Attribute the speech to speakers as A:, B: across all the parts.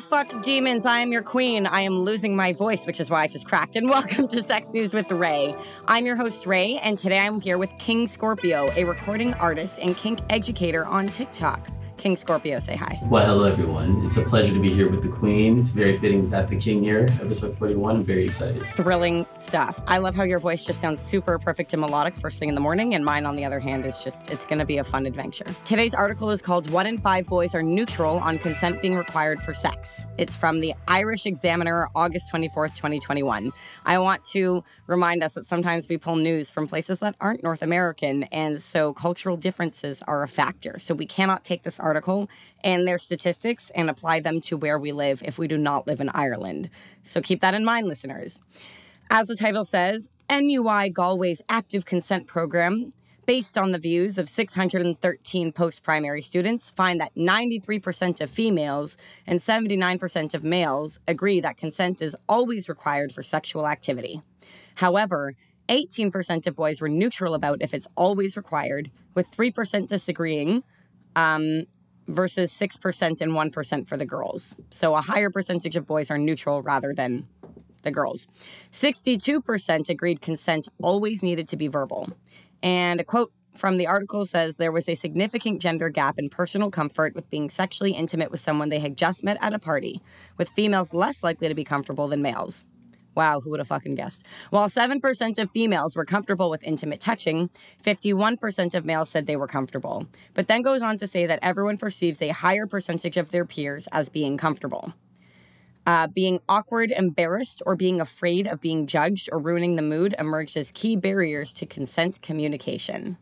A: fuck demons. I am your queen. I am losing my voice, which is why I just cracked. And welcome to Sex News with Ray. I'm your host, Ray, and today I'm here with King Scorpio, a recording artist and kink educator on TikTok. King Scorpio, say hi.
B: Well, hello everyone. It's a pleasure to be here with the Queen. It's very fitting to have the King here, episode 41. I'm very excited.
A: Thrilling stuff. I love how your voice just sounds super perfect and melodic first thing in the morning, and mine, on the other hand, is just, it's gonna be a fun adventure. Today's article is called One in Five Boys Are Neutral on Consent Being Required for Sex. It's from the Irish Examiner, August 24th, 2021. I want to remind us that sometimes we pull news from places that aren't North American, and so cultural differences are a factor. So we cannot take this article article and their statistics and apply them to where we live if we do not live in Ireland. So keep that in mind, listeners. As the title says, NUI Galway's active consent program based on the views of 613 post primary students, find that 93% of females and 79% of males agree that consent is always required for sexual activity. However, 18% of boys were neutral about if it's always required, with 3% disagreeing, um, versus 6% and 1% for the girls. So a higher percentage of boys are neutral rather than the girls. 62% agreed consent always needed to be verbal. And a quote from the article says there was a significant gender gap in personal comfort with being sexually intimate with someone they had just met at a party, with females less likely to be comfortable than males. Wow, who would have fucking guessed? While 7% of females were comfortable with intimate touching, 51% of males said they were comfortable, but then goes on to say that everyone perceives a higher percentage of their peers as being comfortable. Uh, being awkward, embarrassed, or being afraid of being judged or ruining the mood emerged as key barriers to consent communication.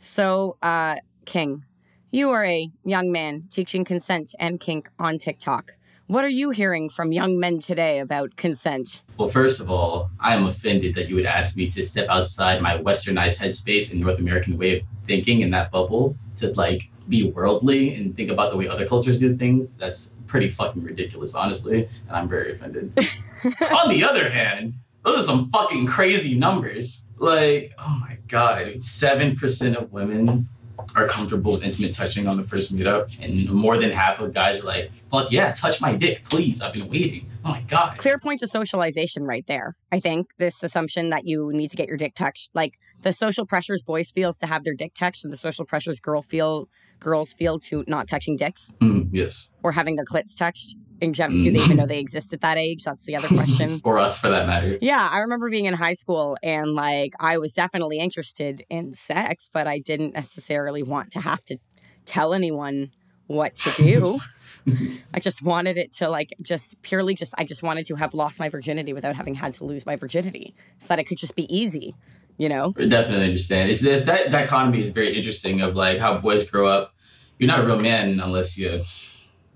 A: So, uh, King, you are a young man teaching consent and kink on TikTok. What are you hearing from young men today about consent?
B: Well, first of all, I am offended that you would ask me to step outside my westernized headspace and North American way of thinking in that bubble to like be worldly and think about the way other cultures do things. That's pretty fucking ridiculous, honestly. And I'm very offended. On the other hand, those are some fucking crazy numbers. Like, oh my God, 7% of women are comfortable with intimate touching on the first meetup, and more than half of guys are like, "Fuck yeah, touch my dick, please. I've been waiting." Oh my god.
A: Clear point to socialization right there. I think this assumption that you need to get your dick touched, like the social pressures boys feels to have their dick touched, and the social pressures girl feel girls feel to not touching dicks.
B: Mm, yes.
A: Or having their clits touched in general, do they even know they exist at that age? That's the other question.
B: or us for that matter.
A: Yeah, I remember being in high school and like I was definitely interested in sex, but I didn't necessarily want to have to tell anyone what to do. I just wanted it to like just purely just I just wanted to have lost my virginity without having had to lose my virginity so that it could just be easy, you know?
B: I definitely understand. It's that that dichotomy is very interesting of like how boys grow up. You're not a real man unless you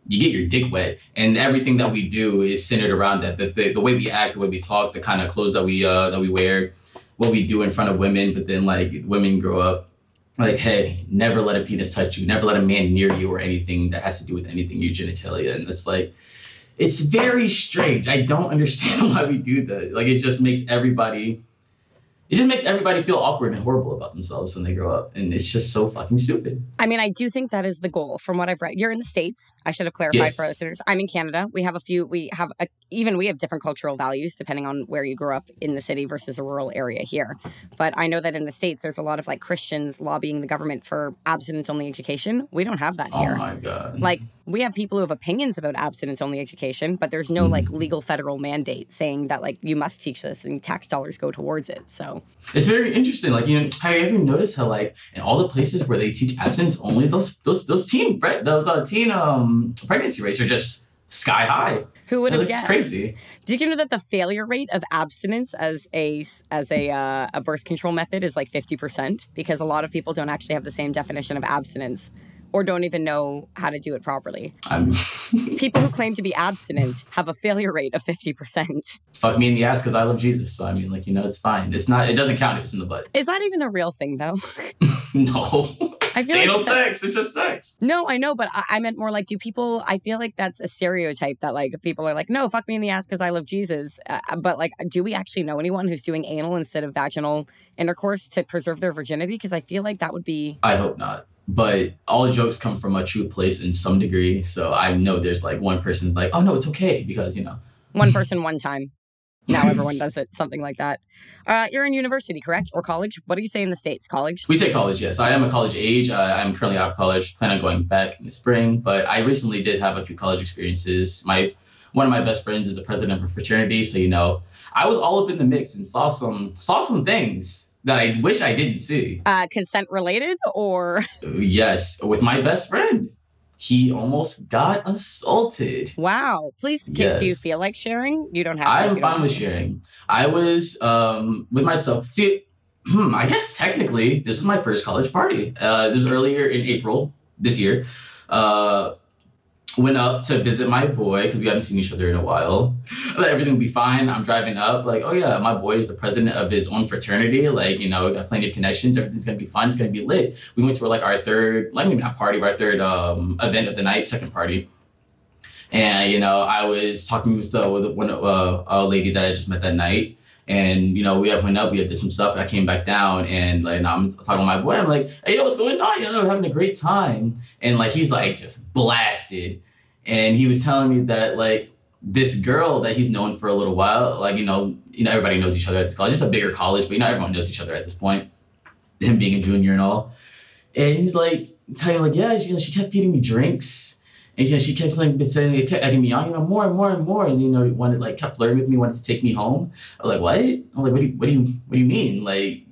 B: you get your dick wet and everything that we do is centered around that the, the, the way we act the way we talk the kind of clothes that we uh that we wear what we do in front of women but then like women grow up like hey never let a penis touch you never let a man near you or anything that has to do with anything your genitalia and it's like it's very strange i don't understand why we do that like it just makes everybody it just makes everybody feel awkward and horrible about themselves when they grow up. And it's just so fucking stupid.
A: I mean, I do think that is the goal from what I've read. You're in the States. I should have clarified yes. for listeners. I'm in Canada. We have a few, we have a, even we have different cultural values depending on where you grew up in the city versus a rural area here. But I know that in the States, there's a lot of like Christians lobbying the government for abstinence only education. We don't have that here.
B: Oh my God.
A: Like, we have people who have opinions about abstinence only education, but there's no mm. like legal federal mandate saying that like you must teach this and tax dollars go towards it. So
B: it's very interesting. Like you know, have you ever noticed how like in all the places where they teach abstinence only, those those those teen right, those uh, teen um pregnancy rates are just sky high.
A: Who would have guessed?
B: Crazy.
A: Did you know that the failure rate of abstinence as a as a uh, a birth control method is like fifty percent because a lot of people don't actually have the same definition of abstinence or don't even know how to do it properly. People who claim to be abstinent have a failure rate of 50%.
B: Fuck me in the ass because I love Jesus. So, I mean, like, you know, it's fine. It's not, it doesn't count if it's in the butt.
A: Is that even a real thing, though?
B: no. I feel Anal like sex. It's just sex.
A: No, I know, but I, I, meant more like, do people? I feel like that's a stereotype that like people are like, no, fuck me in the ass because I love Jesus. Uh, but like, do we actually know anyone who's doing anal instead of vaginal intercourse to preserve their virginity? Because I feel like that would be.
B: I hope not but all jokes come from a true place in some degree. So I know there's like one person like, oh no, it's okay because you know,
A: one person, one time. Now everyone does it, something like that. Uh, you're in university, correct, or college? What do you say in the states? College?
B: We say college, yes. I am a college age. Uh, I'm currently out of college. Plan on going back in the spring, but I recently did have a few college experiences. My one of my best friends is the president of a fraternity, so you know, I was all up in the mix and saw some saw some things that I wish I didn't see.
A: Uh, consent related or?
B: yes, with my best friend. He almost got assaulted.
A: Wow. Please, can, yes. do you feel like sharing? You don't have to.
B: I'm fine with sharing. I was um, with myself. See, hmm, I guess technically this was my first college party. Uh, this was earlier in April this year. Uh, went up to visit my boy because we haven't seen each other in a while. Like everything will be fine. I'm driving up, like, oh yeah, my boy is the president of his own fraternity. Like, you know, got plenty of connections. Everything's gonna be fun. It's gonna be lit. We went to like our third, like maybe not party, but our third um, event of the night, second party. And you know, I was talking with, with one uh, a lady that I just met that night. And you know, we have went up, we have did some stuff. I came back down, and like I'm talking to my boy. I'm like, "Hey, yo, what's going on? You know, we're having a great time." And like he's like just blasted, and he was telling me that like this girl that he's known for a little while, like you know, you know, everybody knows each other at this college. It's a bigger college, but you know, everyone knows each other at this point. Him being a junior and all, and he's like telling me like, yeah, you know, she kept feeding me drinks and you know, she kept like saying it kept egging me on, you know, more and more and more. And you know, wanted like kept flirting with me, wanted to take me home. I was like, what? I'm like, what do you what do you what do you mean? Like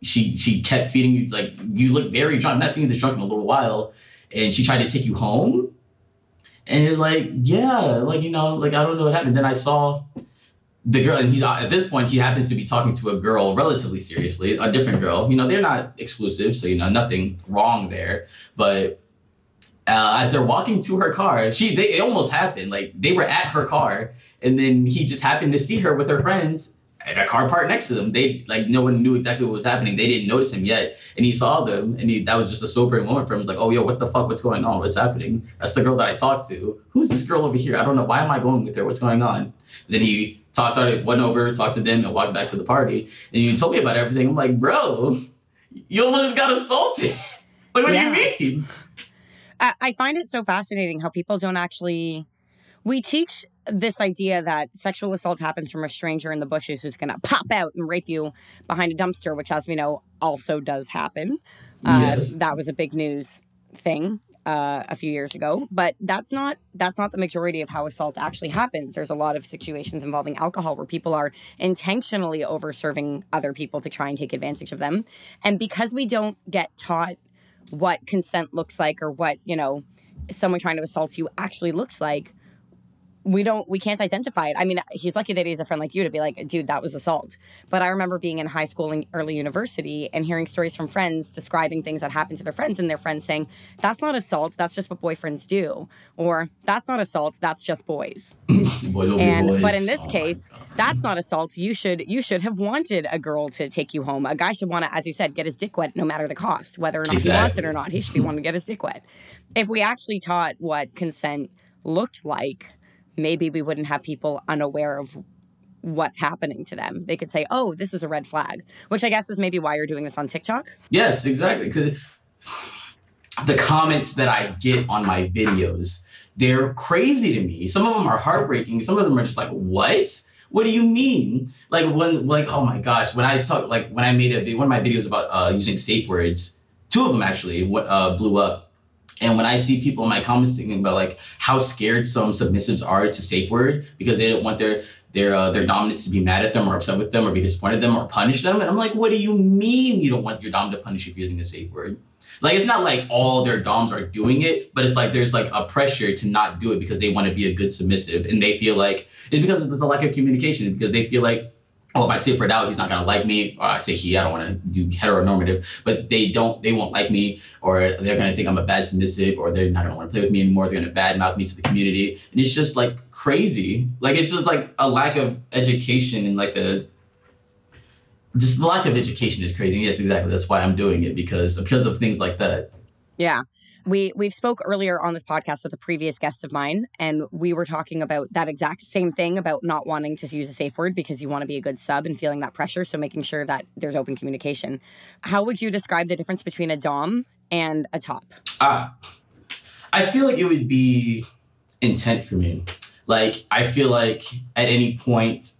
B: she she kept feeding you like you look very drunk. I'm not seeing you this drunk in a little while. And she tried to take you home. And it was like, yeah, like, you know, like I don't know what happened. Then I saw the girl, and he's at this point, he happens to be talking to a girl relatively seriously, a different girl. You know, they're not exclusive, so you know, nothing wrong there. But uh, as they're walking to her car, she they it almost happened. Like they were at her car, and then he just happened to see her with her friends at a car parked next to them. They like no one knew exactly what was happening. They didn't notice him yet, and he saw them, and he that was just a sobering moment for him. He was like, "Oh, yo, what the fuck? What's going on? What's happening? That's the girl that I talked to. Who's this girl over here? I don't know. Why am I going with her? What's going on?" And then he talked, started went over, talked to them, and walked back to the party. And he told me about everything. I'm like, bro, you almost got assaulted. like, what yeah. do you mean?
A: I find it so fascinating how people don't actually. We teach this idea that sexual assault happens from a stranger in the bushes who's going to pop out and rape you behind a dumpster, which, as we know, also does happen. Uh, yes. That was a big news thing uh, a few years ago, but that's not that's not the majority of how assault actually happens. There's a lot of situations involving alcohol where people are intentionally over serving other people to try and take advantage of them, and because we don't get taught what consent looks like or what, you know, someone trying to assault you actually looks like, we don't we can't identify it. I mean, he's lucky that he has a friend like you to be like, dude, that was assault. But I remember being in high school and early university and hearing stories from friends describing things that happened to their friends and their friends saying, That's not assault, that's just what boyfriends do. Or that's not assault, that's just boys. boys and boys. but in this oh case, that's not assault. You should you should have wanted a girl to take you home. A guy should want to, as you said, get his dick wet no matter the cost, whether or not exactly. he wants it or not. He should be wanting to get his dick wet. If we actually taught what consent looked like maybe we wouldn't have people unaware of what's happening to them. They could say, "Oh, this is a red flag," which I guess is maybe why you're doing this on TikTok.
B: Yes, exactly. Because the comments that I get on my videos, they're crazy to me. Some of them are heartbreaking. Some of them are just like, "What? What do you mean?" Like when, like, oh my gosh, when I talk, like when I made a one of my videos about uh, using safe words, two of them actually, what uh, blew up and when I see people in my comments thinking about like how scared some submissives are to safe word because they don't want their their uh, their dominants to be mad at them or upset with them or be disappointed at them or punish them, and I'm like, what do you mean you don't want your dom to punish you for using a safe word? Like it's not like all their doms are doing it, but it's like there's like a pressure to not do it because they want to be a good submissive, and they feel like it's because there's a lack of communication because they feel like oh, if I say out, he's not gonna like me. Or I say he, I don't want to do heteronormative, but they don't, they won't like me, or they're gonna think I'm a bad submissive, or they're not gonna want to play with me anymore. They're gonna badmouth me to the community, and it's just like crazy. Like it's just like a lack of education and like the just the lack of education is crazy. Yes, exactly. That's why I'm doing it because because of things like that.
A: Yeah. We we've spoke earlier on this podcast with a previous guest of mine, and we were talking about that exact same thing about not wanting to use a safe word because you want to be a good sub and feeling that pressure. So making sure that there's open communication. How would you describe the difference between a dom and a top?
B: Ah, I feel like it would be intent for me. Like I feel like at any point,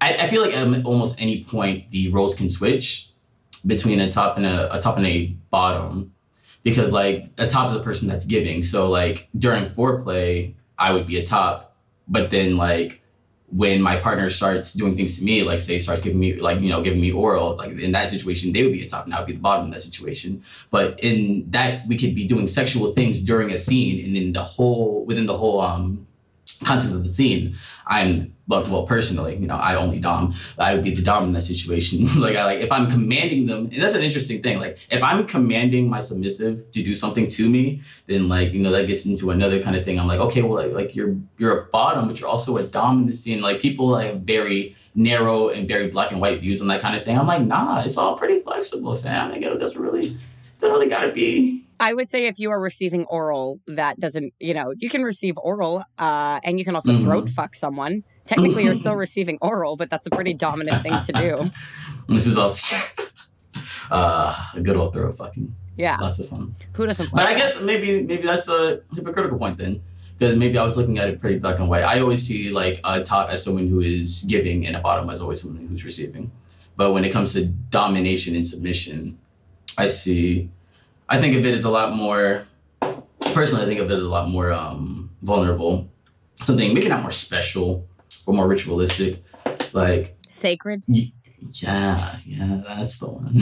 B: I, I feel like at almost any point the roles can switch between a top and a, a top and a bottom because like a top is a person that's giving. So like during foreplay, I would be a top, but then like when my partner starts doing things to me, like say starts giving me like you know giving me oral, like in that situation they would be a top and I would be the bottom in that situation. But in that we could be doing sexual things during a scene, and in the whole within the whole um context of the scene, I'm but well personally, you know, I only dom. I would be the dom in that situation. like I like if I'm commanding them, and that's an interesting thing. Like if I'm commanding my submissive to do something to me, then like you know that gets into another kind of thing. I'm like, okay, well like, like you're you're a bottom, but you're also a dom in the scene. Like people like have very narrow and very black and white views on that kind of thing. I'm like, nah, it's all pretty flexible, fam. Like, it doesn't really doesn't really gotta be
A: I would say if you are receiving oral, that doesn't, you know, you can receive oral uh, and you can also mm-hmm. throat fuck someone. Technically, you're still receiving oral, but that's a pretty dominant thing to do.
B: This is also uh, a good old throw fucking.
A: Yeah.
B: Lots of fun.
A: Who doesn't
B: But
A: I
B: guess maybe maybe that's a hypocritical point then. Because maybe I was looking at it pretty black and white. I always see like a top as someone who is giving and a bottom as always someone who's receiving. But when it comes to domination and submission, I see I think of it as a lot more. Personally, I think of it as a lot more um, vulnerable. Something maybe not more special or more ritualistic, like
A: sacred.
B: Y- yeah, yeah, that's the one.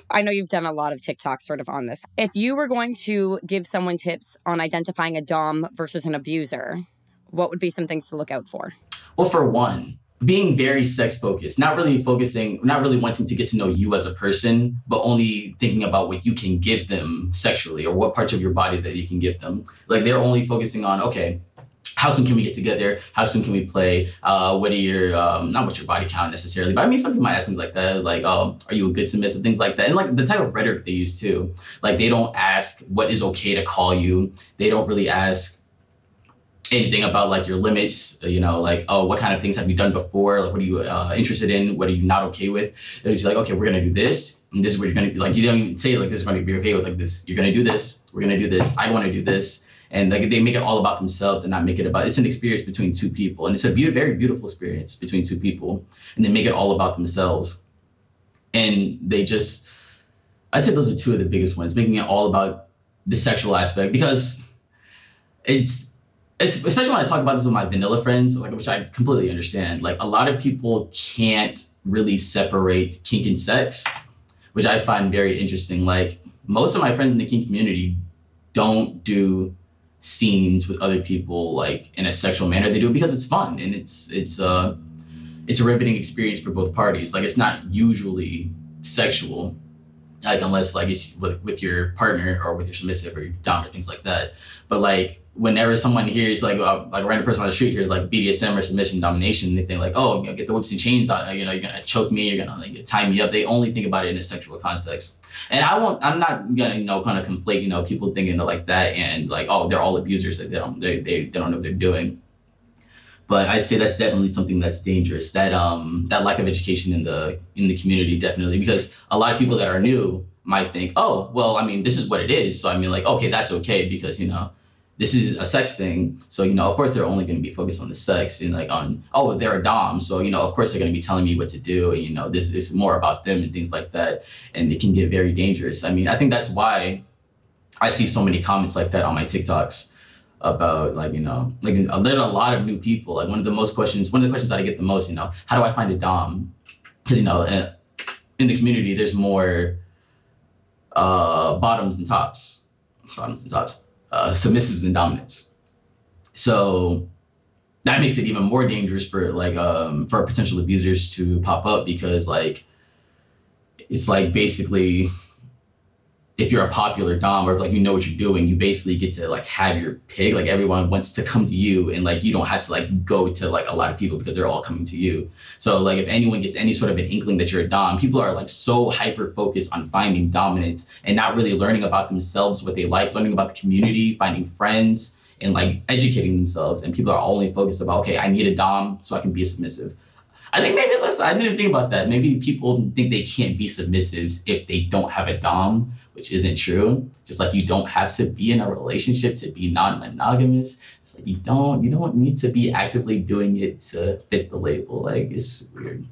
A: I know you've done a lot of TikTok sort of on this. If you were going to give someone tips on identifying a dom versus an abuser, what would be some things to look out for?
B: Well, for one, being very sex focused, not really focusing, not really wanting to get to know you as a person, but only thinking about what you can give them sexually or what parts of your body that you can give them. Like they're only focusing on, okay, how soon can we get together? How soon can we play? Uh, what are your um, not what your body count necessarily, but I mean some people might ask things like that, like um, are you a good submissive? Things like that, and like the type of rhetoric they use too. Like they don't ask what is okay to call you. They don't really ask anything about like your limits you know like oh what kind of things have you done before like what are you uh, interested in what are you not okay with it's like okay we're gonna do this and this is what you're gonna be like you don't even say like this is gonna be okay with like this you're gonna do this we're gonna do this i want to do this and like they make it all about themselves and not make it about it's an experience between two people and it's a be- very beautiful experience between two people and they make it all about themselves and they just i say those are two of the biggest ones making it all about the sexual aspect because it's especially when I talk about this with my vanilla friends, like which I completely understand. Like a lot of people can't really separate kink and sex, which I find very interesting. Like most of my friends in the kink community don't do scenes with other people like in a sexual manner. They do it because it's fun and it's it's uh it's a riveting experience for both parties. Like it's not usually sexual, like unless like it's with, with your partner or with your submissive or your or things like that. But like whenever someone hears like uh, like a random person on the street hears like BDSM or submission domination, they think like, oh, I'm gonna get the whips and chains on, you know, you're gonna choke me, you're gonna like tie me up. They only think about it in a sexual context. And I won't. I'm not gonna you know kind of conflate you know people thinking like that and like oh they're all abusers like they don't they they, they don't know what they're doing. But I'd say that's definitely something that's dangerous. That um that lack of education in the in the community definitely because a lot of people that are new might think oh well I mean this is what it is so I mean like okay that's okay because you know this is a sex thing. So, you know, of course they're only going to be focused on the sex and like on, oh, they're a Dom. So, you know, of course they're going to be telling me what to do. And, you know, this is more about them and things like that. And it can get very dangerous. I mean, I think that's why I see so many comments like that on my TikToks about like, you know, like there's a lot of new people. Like one of the most questions, one of the questions that I get the most, you know, how do I find a Dom? Because, you know, in the community, there's more uh, bottoms and tops. Bottoms and tops uh, submissives and dominants. So that makes it even more dangerous for like um, for potential abusers to pop up because like it's like basically if you're a popular dom or if like you know what you're doing, you basically get to like have your pig. Like everyone wants to come to you, and like you don't have to like go to like a lot of people because they're all coming to you. So like if anyone gets any sort of an inkling that you're a dom, people are like so hyper focused on finding dominants and not really learning about themselves, what they like, learning about the community, finding friends, and like educating themselves. And people are only focused about okay, I need a dom so I can be submissive. I think maybe listen, I didn't think about that. Maybe people think they can't be submissives if they don't have a dom, which isn't true. Just like you don't have to be in a relationship to be non-monogamous. It's like you don't you don't need to be actively doing it to fit the label. Like it's weird.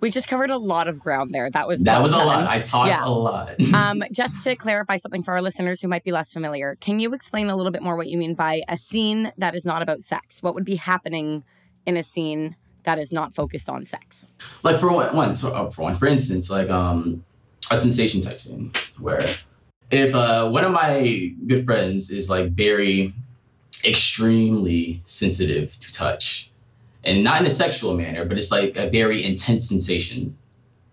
A: We just covered a lot of ground there. That was
B: That was a lot. I talked
A: Yeah.
B: a lot.
A: um, just to clarify something for our listeners who might be less familiar, can you explain a little bit more what you mean by a scene that is not about sex? What would be happening in a scene that is not focused on sex?
B: like for one, one so uh, for one, for instance, like um a sensation type scene where if uh one of my good friends is like very extremely sensitive to touch and not in a sexual manner but it's like a very intense sensation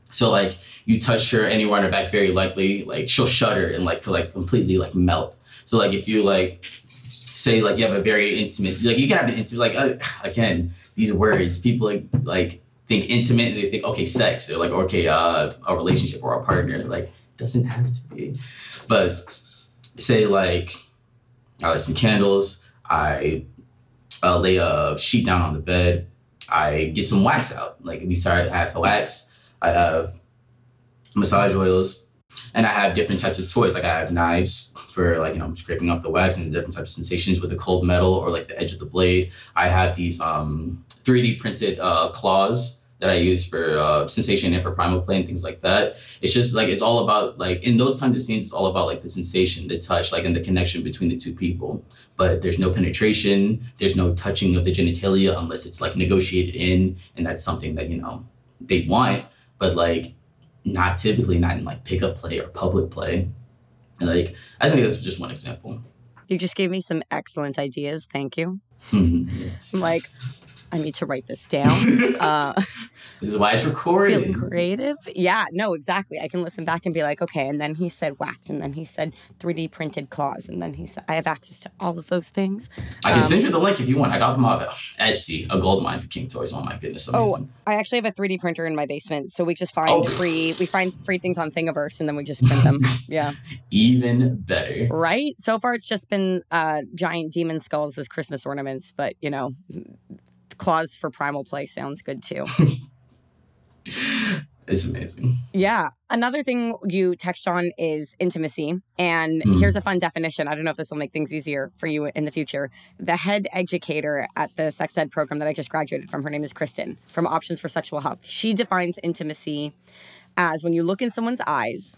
B: so like you touch her anywhere on her back very likely like she'll shudder and like like completely like melt so like if you like say like you have a very intimate like you can have an intimate like uh, again these words people like like think intimate they think okay sex or like okay uh, a relationship or a partner like doesn't have to be. But say like i light some candles i uh, lay a sheet down on the bed i get some wax out. Like we start i have wax i have massage oils and i have different types of toys like i have knives for like you know scraping off the wax and different types of sensations with the cold metal or like the edge of the blade i have these um 3d printed uh, claws that I use for uh, sensation and for primal play and things like that. It's just like it's all about like in those kinds of scenes, it's all about like the sensation, the touch, like and the connection between the two people. But there's no penetration, there's no touching of the genitalia unless it's like negotiated in, and that's something that you know they want, but like not typically not in like pickup play or public play. And like I think that's just one example.
A: You just gave me some excellent ideas. Thank you.
B: yes.
A: I'm like, I need to write this down. Uh,
B: this is why it's
A: feeling
B: recorded.
A: creative. Yeah, no, exactly. I can listen back and be like, okay, and then he said wax, and then he said 3D printed claws, and then he said, I have access to all of those things.
B: I can
A: Um,
B: send you the link if you want. I got them off Etsy, a gold mine for kink toys. Oh my goodness,
A: Oh. I actually have a 3D printer in my basement, so we just find
B: Oh.
A: free we find free things on Thingiverse and then we just print them. yeah.
B: even better.
A: Right? So far it's just been uh giant demon skulls as Christmas ornaments, but you know, claws for primal play sounds good too.
B: It's amazing.
A: yeah. Another thing you touched on is intimacy. And
B: Mhm.
A: here's a fun definition. I don't know if this will make things easier for you in the future. The head educator at the sex ed program that I just graduated from, her name is Kristen from Options for Sexual Health. She defines intimacy as when you look in someone's eyes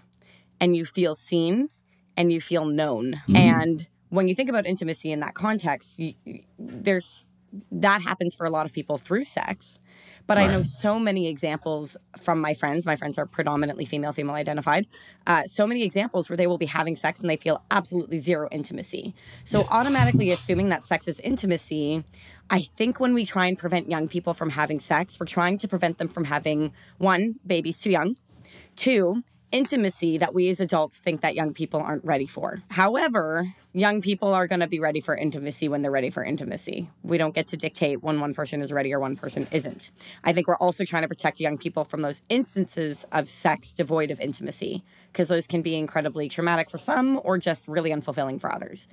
A: and you feel seen and you feel known.
B: Mhm.
A: And when you think about intimacy in that context, you- there's that happens for a lot of people through sex. But I know so many examples from my friends. My friends are predominantly female, female identified. Uh, so many examples where they will be having sex and they feel absolutely zero intimacy. So,
B: Yes.
A: automatically assuming that sex is intimacy, I think when we try and prevent young people from having sex, we're trying to prevent them from having one, babies too young, two, intimacy that we as adults think that young people aren't ready for. However, young people are going to be ready for intimacy when they're ready for intimacy. We don't get to dictate when one person is ready or one person isn't. I think we're also trying to protect young people from those instances of sex devoid of intimacy because those can be incredibly traumatic for some or just really unfulfilling for others.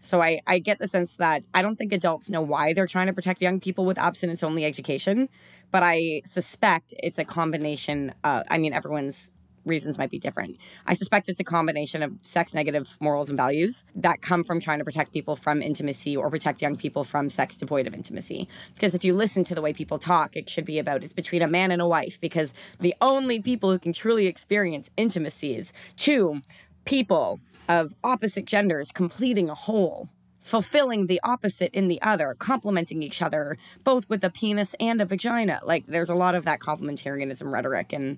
A: So I, I get the sense that I don't think adults know why they're trying to protect young people with abstinence only education, but I suspect it's a combination. I mean, everyone's reasons might be different. I suspect it's a combination of sex negative morals and values that come from trying to protect people from intimacy or protect young people from sex devoid of intimacy. Because if you listen to the way people talk, it should be about it's between a man and a wife, because the only people who can truly experience intimacy is two people of opposite genders completing a whole. Fulfilling the opposite in the other, complementing each other, both with a penis and a vagina. Like, there's a lot of that complementarianism rhetoric, and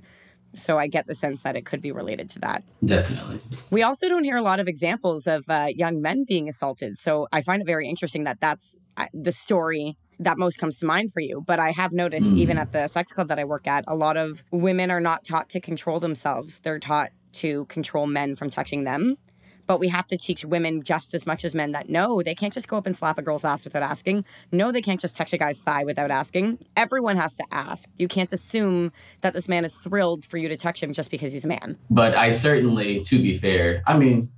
A: so I get the sense that it could be related to that.
B: Definitely.
A: We also don't hear a lot of examples of uh, young men being assaulted. So I find it very interesting that that's uh, the story that most comes to mind for you. But I have noticed,
B: Mm.
A: even at the sex club that I work at, a lot of women are not taught to control themselves. They're taught to control men from touching them. But we have to teach women just as much as men that no, they can't just go up and slap a girl's ass without asking. No, they can't just touch a guy's thigh without asking. Everyone has to ask. You can't assume that this man is thrilled for you to touch him just because he's a man.
B: But I certainly, to be fair, I mean,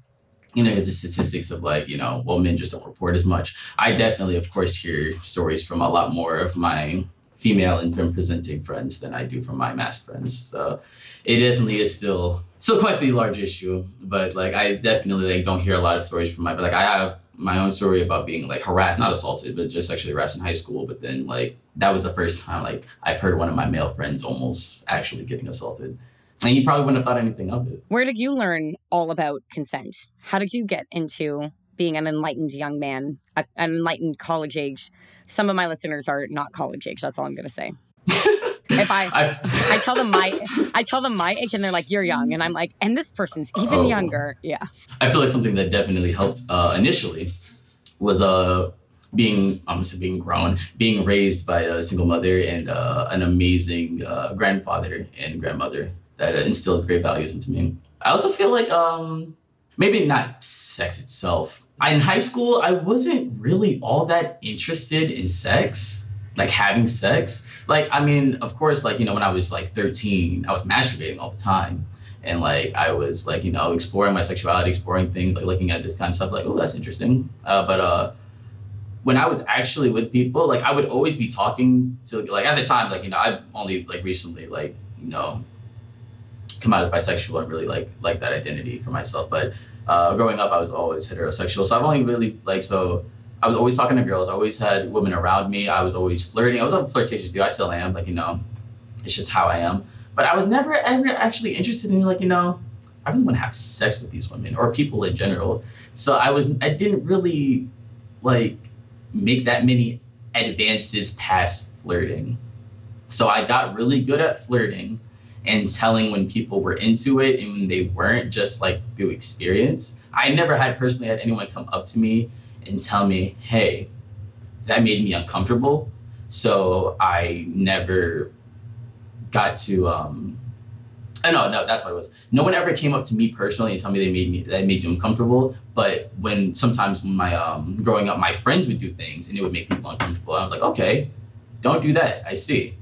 B: you know, the statistics of like, you know, well, men just don't report as much. I definitely, of course, hear stories from a lot more of my female and femme presenting friends than I do from my masc friends. So it definitely is still still quite the large issue. But like I definitely like don't hear a lot of stories from my but like I have my own story about being like harassed, not assaulted, but just sexually harassed in high school. But then like that was the first time like I've heard one of my male friends almost actually getting assaulted. And you probably wouldn't have thought anything of it.
A: Where did you learn all about consent? How did you get into being an enlightened young man, a, an enlightened college age? Some of my listeners are not college age. That's all I'm going to say. if I, I, I tell them my I tell them my age and they're like you're young and I'm like and this person's even oh. younger yeah
B: I feel like something that definitely helped uh, initially was uh being say being grown being raised by a single mother and uh, an amazing uh, grandfather and grandmother that instilled great values into me. I also feel like um, maybe not sex itself. In high school, I wasn't really all that interested in sex, like having sex. Like, I mean, of course, like, you know, when I was like 13, I was masturbating all the time. And like, I was like, you know, exploring my sexuality, exploring things, like looking at this kind of stuff, like, oh, that's interesting. Uh, but uh, when I was actually with people, like, I would always be talking to, like, at the time, like, you know, I've only like recently, like, you know, come out as bisexual and really like like that identity for myself. But uh, growing up, I was always heterosexual, so I've only really like so. I was always talking to girls. I always had women around me. I was always flirting. I was a flirtatious dude. I still am. Like you know, it's just how I am. But I was never ever actually interested in like you know, I really want to have sex with these women or people in general. So I was I didn't really like make that many advances past flirting. So I got really good at flirting and telling when people were into it and when they weren't just like through experience. I never had personally had anyone come up to me and tell me, hey, that made me uncomfortable. So I never got to um oh, no, no, that's what it was. No one ever came up to me personally and tell me they made me that made you uncomfortable. But when sometimes when my um growing up, my friends would do things and it would make people uncomfortable. I was like, okay, don't do that. I see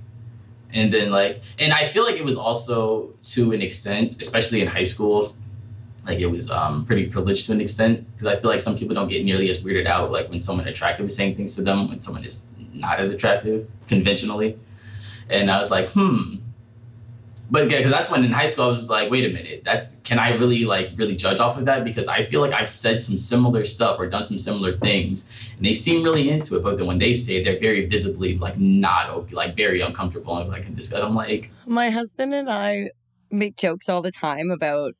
B: and then like and i feel like it was also to an extent especially in high school like it was um, pretty privileged to an extent because i feel like some people don't get nearly as weirded out like when someone attractive is saying things to them when someone is not as attractive conventionally and i was like hmm but yeah, because that's when in high school I was like, wait a minute, that's can I really like really judge off of that? Because I feel like I've said some similar stuff or done some similar things, and they seem really into it. But then when they say it, they're very visibly like not okay, like very uncomfortable and like can discuss. I'm like,
A: my husband and I make jokes all the time about.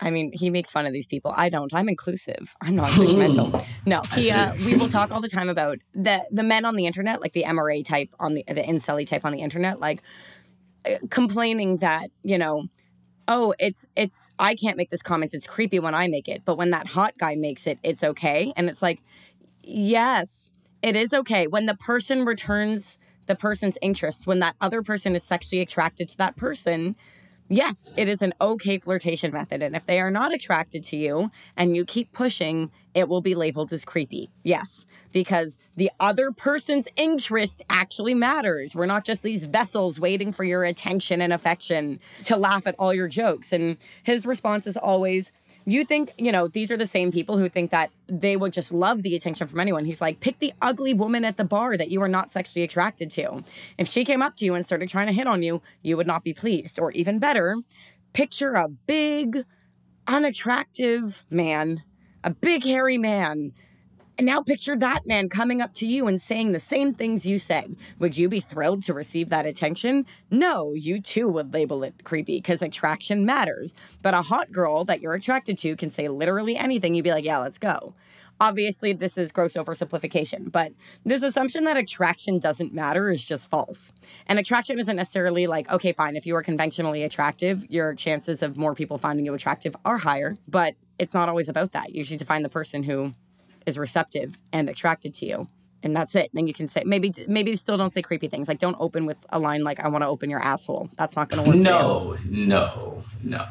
A: I mean, he makes fun of these people. I don't. I'm inclusive. I'm not judgmental. no, he. Uh, we will talk all the time about the the men on the internet, like the MRA type on the the incel type on the internet, like complaining that you know oh it's it's i can't make this comment it's creepy when i make it but when that hot guy makes it it's okay and it's like yes it is okay when the person returns the person's interest when that other person is sexually attracted to that person yes, it is an okay flirtation method. And if they are not attracted to you and you keep pushing, it will be labeled as creepy. Yes, because the other person's interest actually matters. We're not just these vessels waiting for your attention and affection to laugh at all your jokes. And his response is always, you think, you know, these are the same people who think that they would just love the attention from anyone. He's like, pick the ugly woman at the bar that you are not sexually attracted to. If she came up to you and started trying to hit on you, you would not be pleased. Or even better, picture a big, unattractive man, a big, hairy man and now picture that man coming up to you and saying the same things you said. Would you be thrilled to receive that attention? No, you too would label it creepy because attraction matters. But a hot girl that you're attracted to can say literally anything. You'd be like, yeah, let's go. Obviously, this is gross oversimplification, but this assumption that attraction doesn't matter is just false. And attraction isn't necessarily like, okay, fine, if you are conventionally attractive, your chances of more people finding you attractive are higher, but it's not always about that. You should find the person who is receptive and attracted to you and that's it. Then you can say maybe maybe still don't say creepy things. Like don't open with a line like "I want to open your asshole." That's not going to work.
B: No, no, no.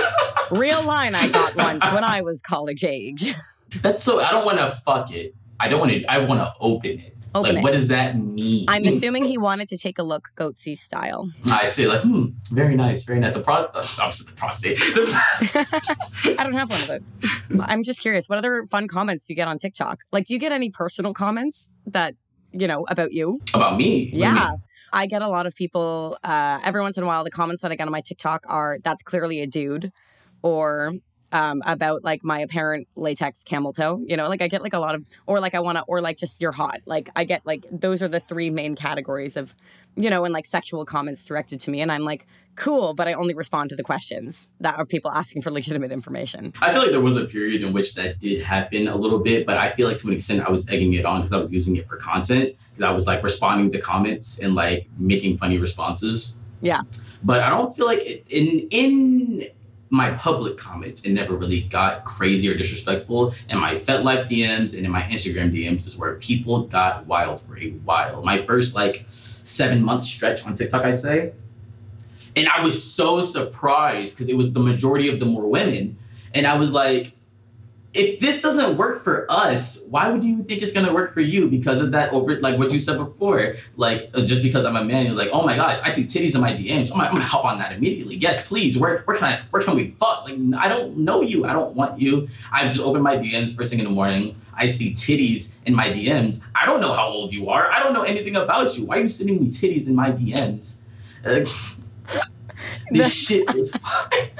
A: Real line I got once when I was college age.
B: That's so. I don't want to fuck it. I don't want to. I want to open it. Open like, it. what does that mean?
A: I'm assuming he wanted to take a look goatse style.
B: I see. Like, hmm, very nice, very nice. The pro, uh, the prostate.
A: I don't have one of those. I'm just curious. What other fun comments do you get on TikTok? Like, do you get any personal comments that you know, about you.
B: About me? What
A: Yeah. I get a lot of people uh, every once in a while. The comments that I get on my TikTok are that's clearly a dude, or um, about like my apparent latex camel toe. You know, like I get like a lot of, or like I want to, or like just you're hot. Like I get like those are the three main categories of, you know, and like sexual comments directed to me, and I'm like cool, but I only respond to the questions that of people asking for legitimate information.
B: I feel like there was a period in which that did happen a little bit, but I feel like to an extent I was egging it on because I was using it for content. Because I was like responding to comments and like making funny responses.
A: Yeah.
B: But I don't feel like it, in in my public comments, it never really got crazy or disrespectful. And my FetLife DMs and in my Instagram DMs is where people got wild for a while. My first like seven month stretch on TikTok, I'd say. And I was so surprised because it was the majority of them were women. And I was like, if this doesn't work for us, why would you think it's gonna work for you? Because of that over, like what you said before, like uh, just because I'm a man, you're like, oh my gosh, I see titties in my DMs. I'm, like, I'm gonna hop on that immediately. Yes, please. Where, where can I, where can we fuck? Like, I don't know you. I don't want you. I just open my DMs first thing in the morning. I see titties in my DMs. I don't know how old you are. I don't know anything about you. Why are you sending me titties in my DMs? Uh, this shit is.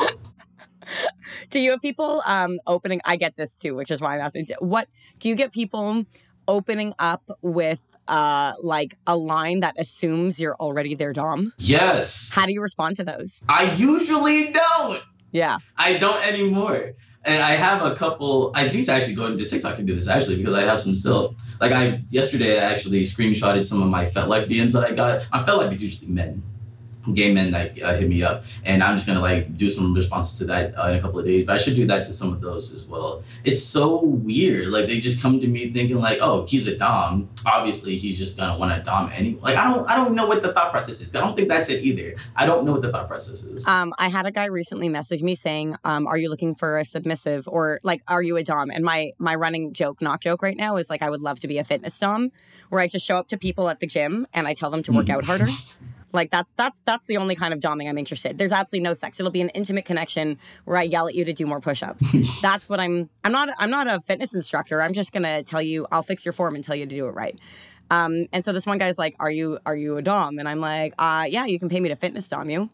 A: Do you have people um, opening? I get this too, which is why I'm asking. What do you get people opening up with? Uh, like a line that assumes you're already their dom.
B: Yes.
A: How do you respond to those?
B: I usually don't.
A: Yeah.
B: I don't anymore. And I have a couple. I need to actually go into TikTok and do this actually because I have some still. Like I yesterday, I actually screenshotted some of my FetLife DMs that I got. My FetLife is usually men, gay men that uh, hit me up, and I'm just gonna like do some responses to that uh, in a couple of days. But I should do that to some of those as well. It's so weird. Like they just come to me thinking like, oh, he's a dom. Obviously, he's just gonna want a dom anyway. Like I don't, I don't know what the thought process is. I don't think that's it either. I don't know what the thought process is.
A: Um, I had a guy recently message me saying, um, "Are you looking for a submissive or like are you a dom?" And my my running joke, not joke, right now is like I would love to be a fitness dom, where I just show up to people at the gym and I tell them to work
B: Mhm.
A: out harder. Like that's that's that's the only kind of doming I'm interested. There's absolutely no sex. It'll be an intimate connection where I yell at you to do more push-ups. that's what I'm. I'm not. I'm not a fitness instructor. I'm just gonna tell you. I'll fix your form and tell you to do it right. Um, and so this one guy's like, "Are you are you a dom?" And I'm like, uh, "Yeah, you can pay me to fitness dom you."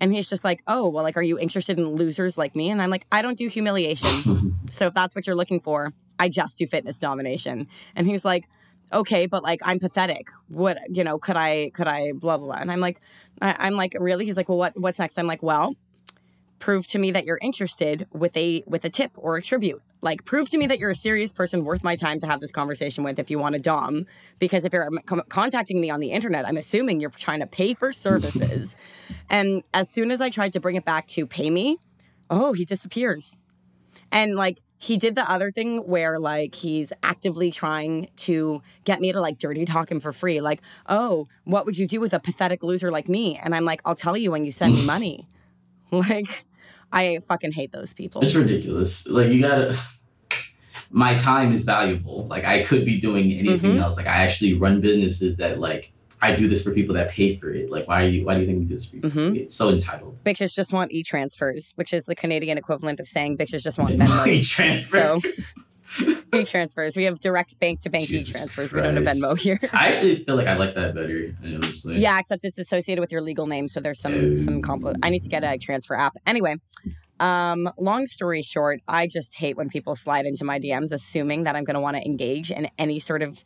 A: And he's just like, "Oh, well, like, are you interested in losers like me?" And I'm like, "I don't do humiliation. so if that's what you're looking for, I just do fitness domination." And he's like, "Okay, but like, I'm pathetic. What you know? Could I could I blah blah?" blah. And I'm like, I, "I'm like, really?" He's like, "Well, what what's next?" I'm like, "Well." Prove to me that you're interested with a with a tip or a tribute. Like, prove to me that you're a serious person worth my time to have this conversation with. If you want a dom, because if you're um, com- contacting me on the internet, I'm assuming you're trying to pay for services. and as soon as I tried to bring it back to pay me, oh, he disappears. And like he did the other thing where like he's actively trying to get me to like dirty talk him for free. Like, oh, what would you do with a pathetic loser like me? And I'm like, I'll tell you when you send me money. Like, I fucking hate those people.
B: It's ridiculous. Like you gotta. My time is valuable. Like I could be doing anything
A: Mhm.
B: else. Like I actually run businesses that like I do this for people that pay for it. Like why are you? Why do you think we do this for you?
A: Mhm.
B: It's so entitled.
A: Bitches just want e transfers, which is the Canadian equivalent of saying bitches just want Venmo.
B: transfer.
A: e transfers. We have direct bank to bank e transfers. We don't have Venmo here.
B: I actually feel like I like that better. Honestly.
A: Yeah, except it's associated with your legal name, so there's some some compli I need to get a transfer app. Anyway, um, long story short, I just hate when people slide into my DMs assuming that I'm going to want to engage in any sort of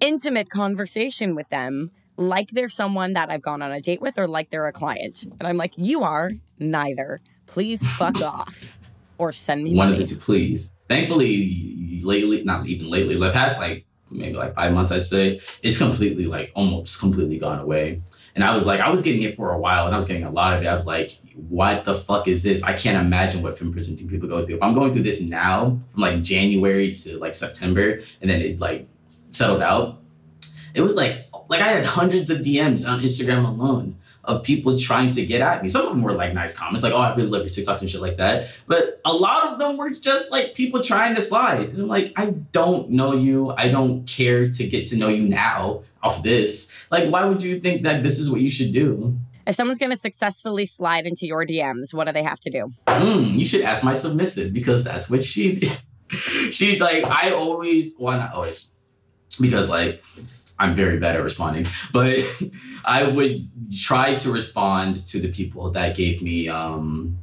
A: intimate conversation with them, like they're someone that I've gone on a date with, or like they're a client. And I'm like, you are neither. Please fuck off, or send me
B: One
A: money.
B: of the two, please. Thankfully, lately, not even lately, the past like maybe like five months, I'd say, it's completely like almost completely gone away. And I was like, I was getting it for a while, and I was getting a lot of it. I was like, what the fuck is this? I can't imagine what femme presenting people go through. If I'm going through this now, from like January to like September, and then it like settled out, it was like like I had hundreds of DMs on Instagram alone of people trying to get at me. Some of them were like nice comments, like, oh, I really love your TikToks and shit like that. But a lot of them were just like people trying to slide. And I'm like, I don't know you. I don't care to get to know you now off this. Like, why would you think that this is what you should do?
A: If someone's going to successfully slide into your DMs, what do they have to do?
B: Mm, you should ask my submissive because that's what she did. she like I always well not always because like I'm very bad at responding, but I would try to respond to the people that gave me um,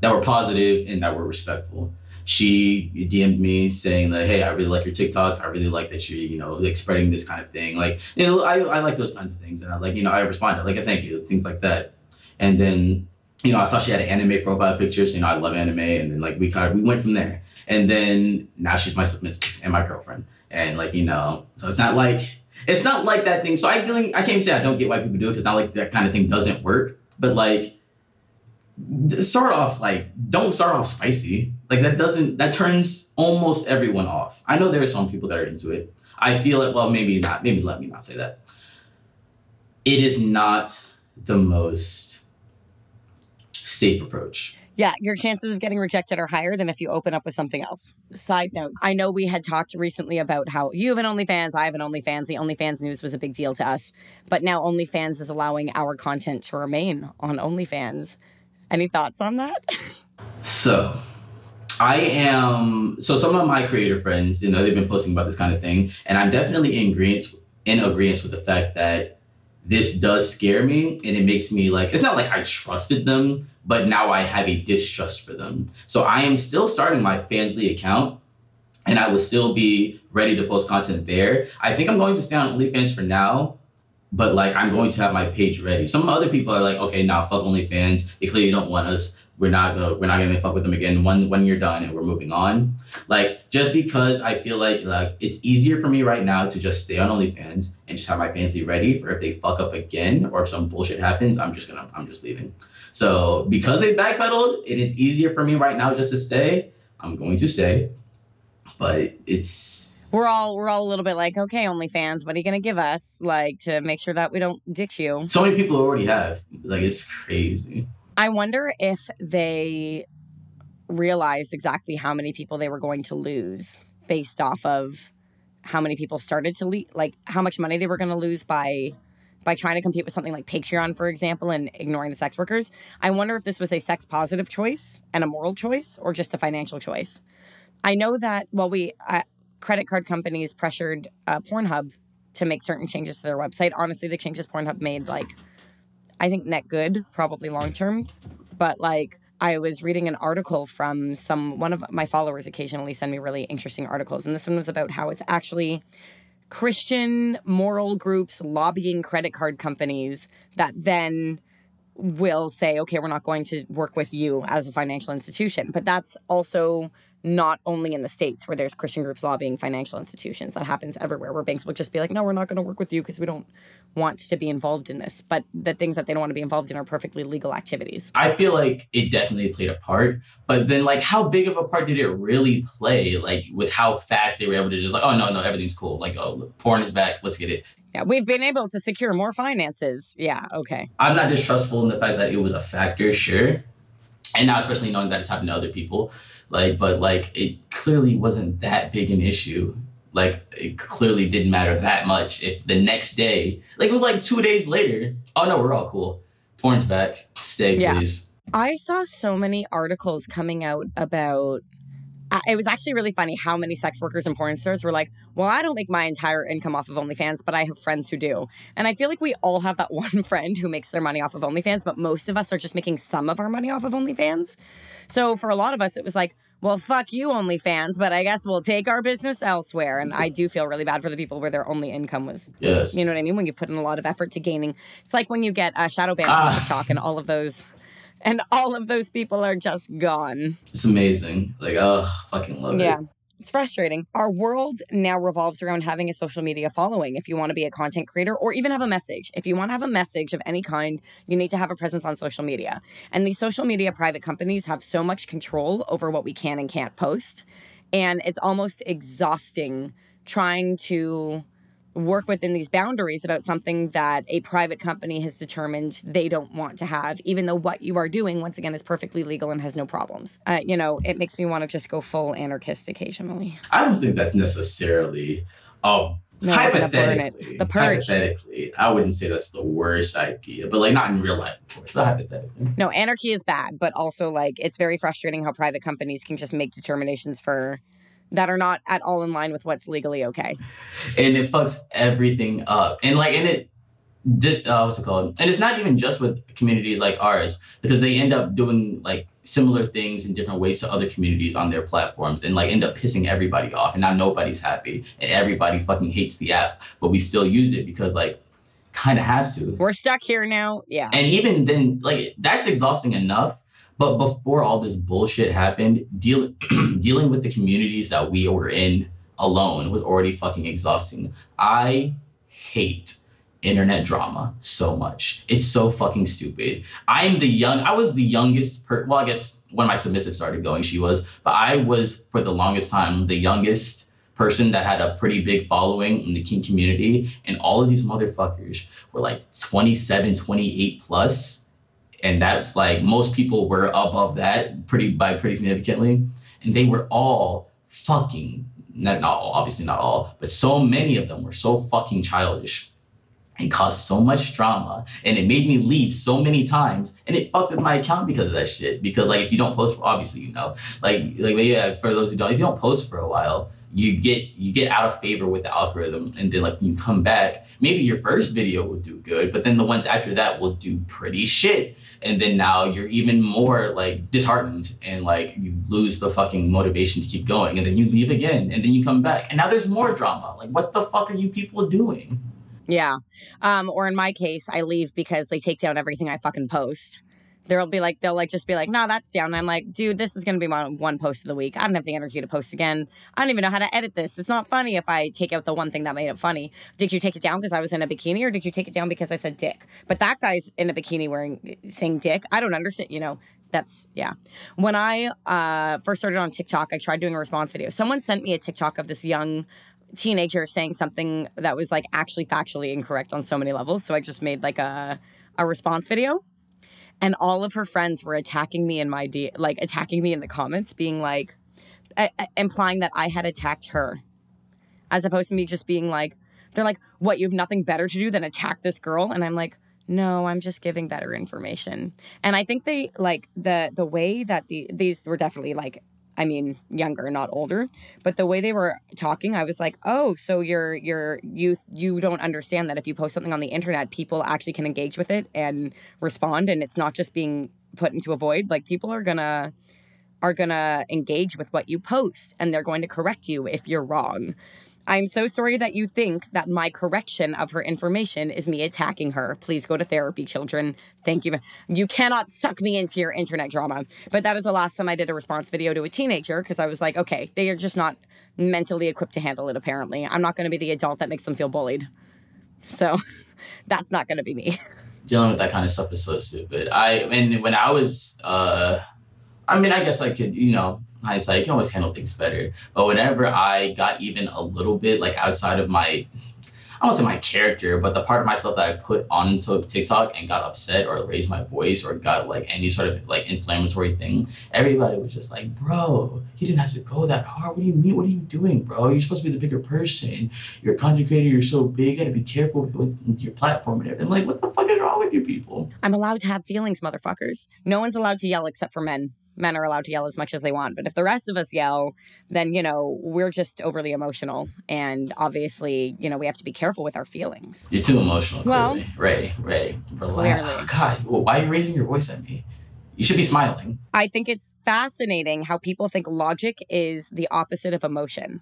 B: that were positive and that were respectful. She DM'd me saying that, hey, I really like your TikToks. I really like that you're, you know, like spreading this kind of thing. Like, you know, I, I like those kinds of things. And I like, you know, I responded like a thank you, things like that. And then, you know, I saw she had an anime profile picture. So, you know, I love anime. And then like we kind of, we went from there. And then now she's my submissive and my girlfriend. And like, you know, so it's not like, it's not like that thing. So I don't, I can't say I don't get why people do it because not like that kind of thing doesn't work. But like, start off like don't start off spicy. Like that doesn't that turns almost everyone off. I know there are some people that are into it. I feel it well maybe not maybe let me not say that. It is not the most safe approach
A: yeah, your chances of getting rejected are higher than if you open up with something else. Side note, I know we had talked recently about how you have an OnlyFans, I have an OnlyFans. The OnlyFans news was a big deal to us, but now OnlyFans is allowing our content to remain on OnlyFans. Any thoughts on that?
B: so, I am so some of my creator friends, you know, they've been posting about this kind of thing, and I'm definitely in agreement in agreement with the fact that this does scare me and it makes me like it's not like I trusted them, but now I have a distrust for them. So I am still starting my Fansly account and I will still be ready to post content there. I think I'm going to stay on OnlyFans for now but like I'm going to have my page ready. Some other people are like, okay, now fuck OnlyFans. They clearly don't want us. We're not gonna we're not gonna fuck with them again when when you're done and we're moving on. Like just because I feel like like it's easier for me right now to just stay on OnlyFans and just have my Fansly ready for if they fuck up again or if some bullshit happens, I'm just gonna I'm just leaving. So because they backpedaled and it's easier for me right now just to stay, I'm going to stay. But it's
A: we're all we're all a little bit like, okay, OnlyFans, what are you gonna give us, like to make sure that we don't ditch you?
B: So many people already have, like, it's crazy.
A: I wonder if they realized exactly how many people they were going to lose based off of how many people started to leave, like how much money they were going to lose by by trying to compete with something like Patreon, for example, and ignoring the sex workers. I wonder if this was a sex positive choice and a moral choice, or just a financial choice. I know that. Well, we I, credit card companies pressured uh, Pornhub to make certain changes to their website. Honestly, the changes Pornhub made, like, I think net good, probably long term. But like, I was reading an article from some one of my followers occasionally send me really interesting articles, and this one was about how it's actually Christian moral groups lobbying credit card companies that then will say, okay, we're not going to work with you as a financial institution. But that's also not only in the states where there's christian groups lobbying financial institutions that happens everywhere where banks will just be like no we're not going to work with you because we don't want to be involved in this but the things that they don't want to be involved in are perfectly legal activities
B: i feel like it definitely played a part but then like how big of a part did it really play like with how fast they were able to just like oh no no everything's cool like oh porn is back let's get it
A: yeah, we've been able to secure more finances. Yeah, okay.
B: I'm not distrustful in the fact that it was a factor, sure. And now, especially knowing that it's happened to other people, like, but like it clearly wasn't that big an issue. Like it clearly didn't matter that much. If the next day, like it was like two days later, oh no, we're all cool. Porn's back. Stay, yeah. please.
A: I saw so many articles coming out about uh, it was actually really funny how many sex workers and porn stars were like, Well, I don't make my entire income off of OnlyFans, but I have friends who do. And I feel like we all have that one friend who makes their money off of OnlyFans, but most of us are just making some of our money off of OnlyFans. So for a lot of us, it was like, Well, fuck you, OnlyFans, but I guess we'll take our business elsewhere. And I do feel really bad for the people where their only income was, yes. you know what I mean? When you put in a lot of effort to gaining, it's like when you get a shadow bans ah. on TikTok and all of those and all of those people are just gone.
B: It's amazing. Like, oh, fucking love
A: yeah. it. Yeah. It's frustrating. Our world now revolves around having a social media following. If you want to be a content creator or even have a message, if you want to have a message of any kind, you need to have a presence on social media. And these social media private companies have so much control over what we can and can't post. And it's almost exhausting trying to work within these boundaries about something that a private company has determined they don't want to have, even though what you are doing, once again, is perfectly legal and has no problems. Uh, you know, it makes me want to just go full anarchist occasionally.
B: I don't think that's necessarily. Um, no, hypothetically, the purge. Hypothetically, I wouldn't say that's the worst idea, but like not in real life, of course, but hypothetically.
A: No, anarchy is bad, but also like it's very frustrating how private companies can just make determinations for that are not at all in line with what's legally okay.
B: And it fucks everything up. And like, and it, uh, what's it called? And it's not even just with communities like ours, because they end up doing like similar things in different ways to other communities on their platforms and like end up pissing everybody off. And now nobody's happy and everybody fucking hates the app, but we still use it because like kind of have to.
A: We're stuck here now. Yeah.
B: And even then, like that's exhausting enough. But before all this bullshit happened, deal, dealing with the communities that we were in alone was already fucking exhausting. I hate internet drama so much. It's so fucking stupid. I'm the young, I was the youngest, per, well, I guess when my submissive started going, she was, but I was for the longest time the youngest person that had a pretty big following in the kink community. And all of these motherfuckers were like 27, 28 plus. And that's like most people were above that pretty by pretty significantly. And they were all fucking not, not all, obviously not all, but so many of them were so fucking childish. It caused so much drama and it made me leave so many times and it fucked with my account because of that shit. Because like if you don't post for obviously you know. Like like yeah for those who don't if you don't post for a while you get you get out of favor with the algorithm and then like when you come back maybe your first video will do good but then the ones after that will do pretty shit. And then now you're even more like disheartened and like you lose the fucking motivation to keep going. And then you leave again and then you come back. And now there's more drama. Like what the fuck are you people doing?
A: Yeah. Um, or in my case, I leave because they take down everything I fucking post. There'll be like, they'll like just be like, no, that's down. And I'm like, dude, this is to be my one post of the week. I don't have the energy to post again. I don't even know how to edit this. It's not funny if I take out the one thing that made it funny. Did you take it down because I was in a bikini or did you take it down because I said dick? But that guy's in a bikini wearing, saying dick. I don't understand, you know, that's yeah. When I uh, first started on TikTok, I tried doing a response video. Someone sent me a TikTok of this young teenager saying something that was like actually factually incorrect on so many levels. So I just made like a a response video. And all of her friends were attacking me in my D, like attacking me in the comments, being like, implying that I had attacked her, as opposed to me just being like, they're like, what? You have nothing better to do than attack this girl? And I'm like, no, I'm just giving better information. And I think they like the the way that the these were definitely like I mean, younger, not older. But the way they were talking, I was like, "Oh, so you're you're you you don't understand that if you post something on the internet, people actually can engage with it and respond, and it's not just being put into a void. Like people are gonna are gonna engage with what you post, and they're going to correct you if you're wrong." I'm so sorry that you think that my correction of her information is me attacking her. Please go to therapy, children. Thank you. You cannot suck me into your internet drama. But that is the last time I did a response video to a teenager because I was like, okay, they are just not mentally equipped to handle it, apparently. I'm not going to be the adult that makes them feel bullied. So that's not going to be me.
B: Dealing with that kind of stuff is so stupid. I mean, when I was, uh, I mean, I guess I could, you know, hindsight, you can always handle things better. But whenever I got even a little bit like outside of my, I won't say my character, but the part of myself that I put onto TikTok and got upset or raised my voice or got like any sort of like inflammatory thing, everybody was just like, bro, you didn't have to go that hard. What do you mean? What are you doing, bro? You're supposed to be the bigger person. You're a content creator. You're so big. You gotta be careful with, with, with your platform and everything. Like, what the fuck is wrong with you people?
A: I'm allowed to have feelings, motherfuckers. No one's allowed to yell except for men men are allowed to yell as much as they want. But if the rest of us yell, then, you know, we're just overly emotional. And obviously, you know, we have to be careful with our feelings.
B: You're too emotional, clearly. Well, Ray, Ray, relax. Clearly. Oh, God, well, why are you raising your voice at me? You should be smiling.
A: I think it's fascinating how people think logic is the opposite of emotion